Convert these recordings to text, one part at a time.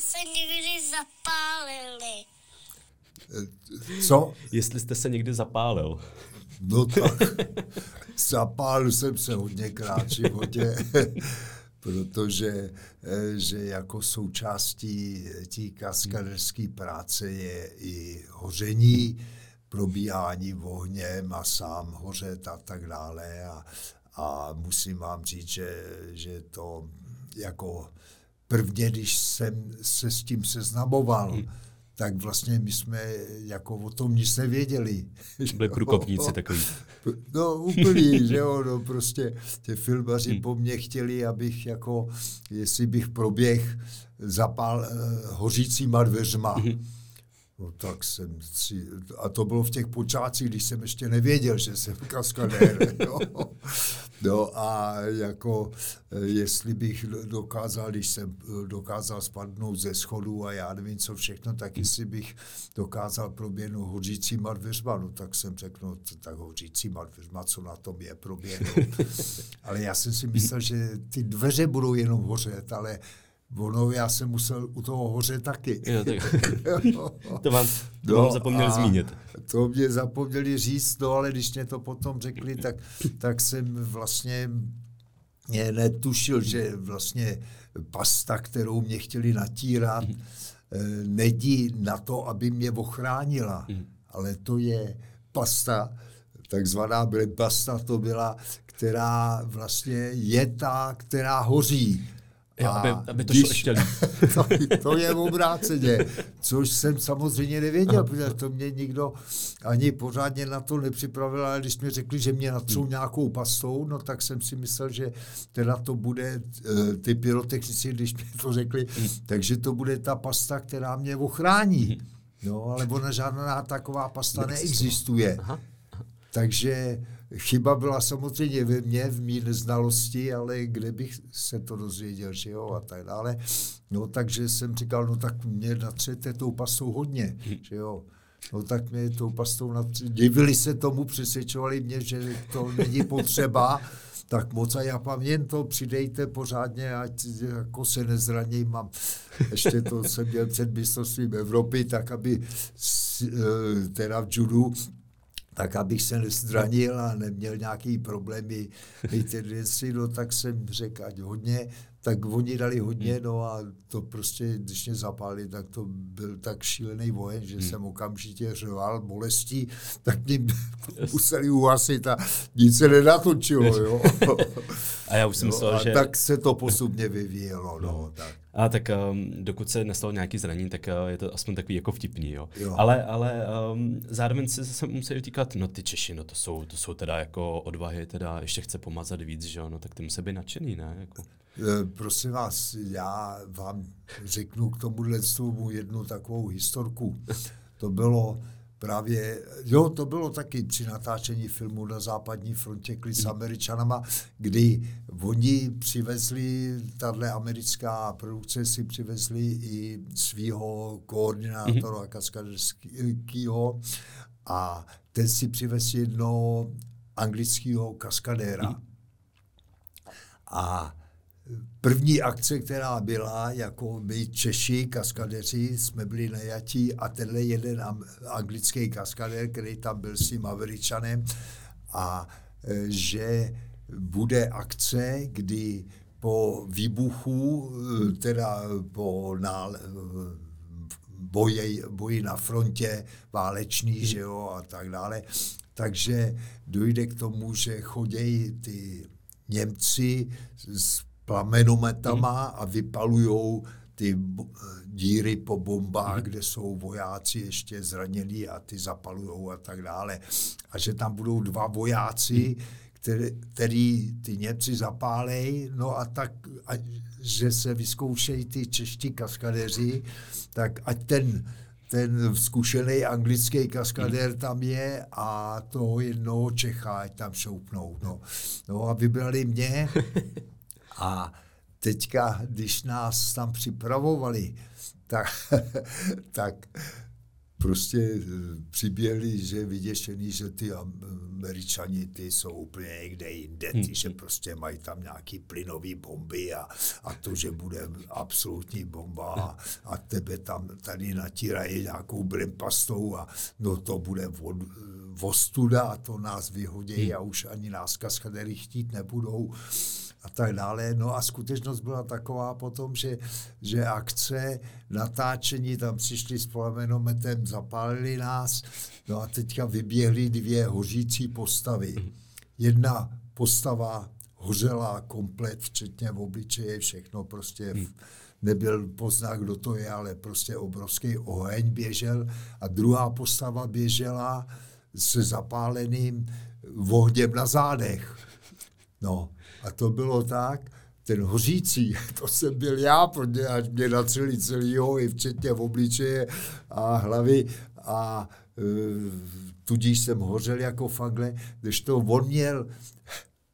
jste se někdy zapálili. Co? Jestli jste se někdy zapálil. No tak, zapálil jsem se hodněkrát v životě, protože eh, že jako součástí té kaskaderské práce je i hoření, probíhání ohněm a sám hořet a tak dále. A, a musím vám říct, že, že to jako prvně, když jsem se s tím seznamoval, hmm tak vlastně my jsme jako o tom nic nevěděli. Byli průkopníci takový. No úplný, že jo, no prostě ty filmaři hmm. po mně chtěli, abych jako, jestli bych proběh zapal uh, hořícíma dveřma. Hmm No tak jsem si, a to bylo v těch počátcích, když jsem ještě nevěděl, že jsem kaskadér. No. no a jako, jestli bych dokázal, když jsem dokázal spadnout ze schodu a já nevím co všechno, tak jestli bych dokázal proběhnout hořícíma dveřma, no tak jsem řekl, no tak hořícíma dveřma, co na tom je proběhnout. Ale já jsem si myslel, že ty dveře budou jenom hořet, ale Ono, já jsem musel u toho hoře taky. Jo, tak. to vám, to no, vám zapomněl zmínit. To mě zapomněli říct, no ale když mě to potom řekli, tak, tak jsem vlastně mě netušil, že vlastně pasta, kterou mě chtěli natírat, mm. nedí na to, aby mě ochránila. Mm. Ale to je pasta, takzvaná pasta, to byla, která vlastně je ta, která hoří. Jo, aby, aby to když, šlo ještě to, to je obráceně, což jsem samozřejmě nevěděl, protože to mě nikdo ani pořádně na to nepřipravil, ale když mi řekli, že mě natřou hmm. nějakou pastou, no tak jsem si myslel, že teda to bude eh, ty pyrotechnici, když mi to řekli, hmm. takže to bude ta pasta, která mě ochrání. No, ale ona žádná taková pasta neexistuje. Takže chyba byla samozřejmě ve mně, v mý neznalosti, ale kde bych se to dozvěděl, že jo, a tak dále. No, takže jsem říkal, no tak mě natřete tou pastou hodně, že jo. No tak mě tou pastou natřete. Divili se tomu, přesvědčovali mě, že to není potřeba, tak moc a já vám jen to přidejte pořádně, ať jako se nezraním. Mám, ještě to jsem měl před mistrovstvím Evropy, tak aby eh, teda v judu tak abych se nezranil a neměl nějaký problémy tendenci, no tak jsem řekl, ať hodně, tak oni dali hodně, hmm. no a to prostě, když mě zapálili, tak to byl tak šílený vojen, že hmm. jsem okamžitě řval bolestí, tak mě museli uhasit a nic se nenatočilo, jo. A já už jsem no, myslel, že... tak se to postupně vyvíjelo, no, no tak. A tak um, dokud se nestalo nějaký zranění, tak uh, je to aspoň takový jako vtipný, jo. jo. Ale, ale um, zároveň se zase musí říkat, no ty Češi, no to jsou, to jsou teda jako odvahy, teda ještě chce pomazat víc, že jo, no tak ty musí být nadšený, ne? Jako. E, prosím vás, já vám řeknu k tomuhle jednu takovou historku. To bylo právě, jo, to bylo taky při natáčení filmu na západní frontě klid s hmm. američanama, kdy oni přivezli, tahle americká produkce si přivezli i svého koordinátora mm-hmm. kaskaderského a ten si přivezl jednoho anglického kaskadéra. Mm-hmm. A První akce, která byla, jako my Češi, kaskadeři, jsme byli najatí a tenhle jeden anglický kaskadér, který tam byl s tím Američanem, a e, že bude akce, kdy po výbuchu, e, teda po nál, boji, boji na frontě válečný, hmm. že jo, a tak dále, takže dojde k tomu, že chodějí ty Němci s plamenometama hmm. a vypalujou ty díry po bombách, hmm. kde jsou vojáci ještě zranění a ty zapalujou a tak dále. A že tam budou dva vojáci, hmm. který, který ty Němci zapálej, no a tak, a, že se vyzkoušejí ty čeští kaskadeři, tak ať ten ten zkušený anglický kaskadér hmm. tam je a toho jednoho Čecha, ať tam šoupnou. No, no a vybrali mě A teďka, když nás tam připravovali, tak, tak prostě eh, přiběhli, že vyděšený, že ty američani ty jsou úplně někde jinde, ty, že prostě mají tam nějaký plynový bomby a, a to, že bude absolutní bomba a, a tebe tam tady natírají nějakou blimpastou a no to bude od, vostuda a to nás vyhodí a už ani nás kaskadery chtít nebudou a tak dále. No a skutečnost byla taková potom, že, že akce, natáčení, tam přišli s plamenometem, zapálili nás, no a teďka vyběhly dvě hořící postavy. Jedna postava hořela komplet, včetně v obličeje, všechno prostě v, nebyl pozná, kdo to je, ale prostě obrovský oheň běžel a druhá postava běžela se zapáleným vohněm na zádech. No, a to bylo tak, ten hořící, to jsem byl já, protože až mě natřeli celýho, i včetně v obličeje a hlavy a e, tudíž jsem hořel jako fagle, když to on měl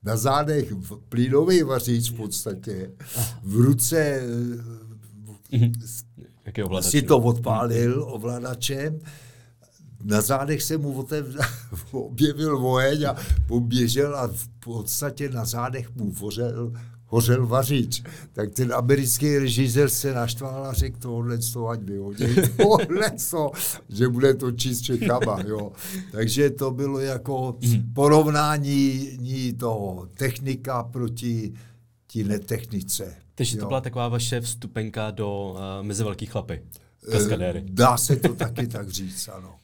na zádech plynový vaříč v podstatě, v ruce mm si to odpálil ovladačem na zádech se mu objevil vojeň a běžel a v podstatě na zádech mu hořel, hořel vařič. Tak ten americký režisér se naštval a řekl tohle to ať vyhodí, tohle to, že bude to číst Čechama, jo. Takže to bylo jako porovnání toho technika proti tí netechnice. Takže to byla taková vaše vstupenka do uh, mezi velký chlapy, kaskadéry. Dá se to taky tak říct, ano.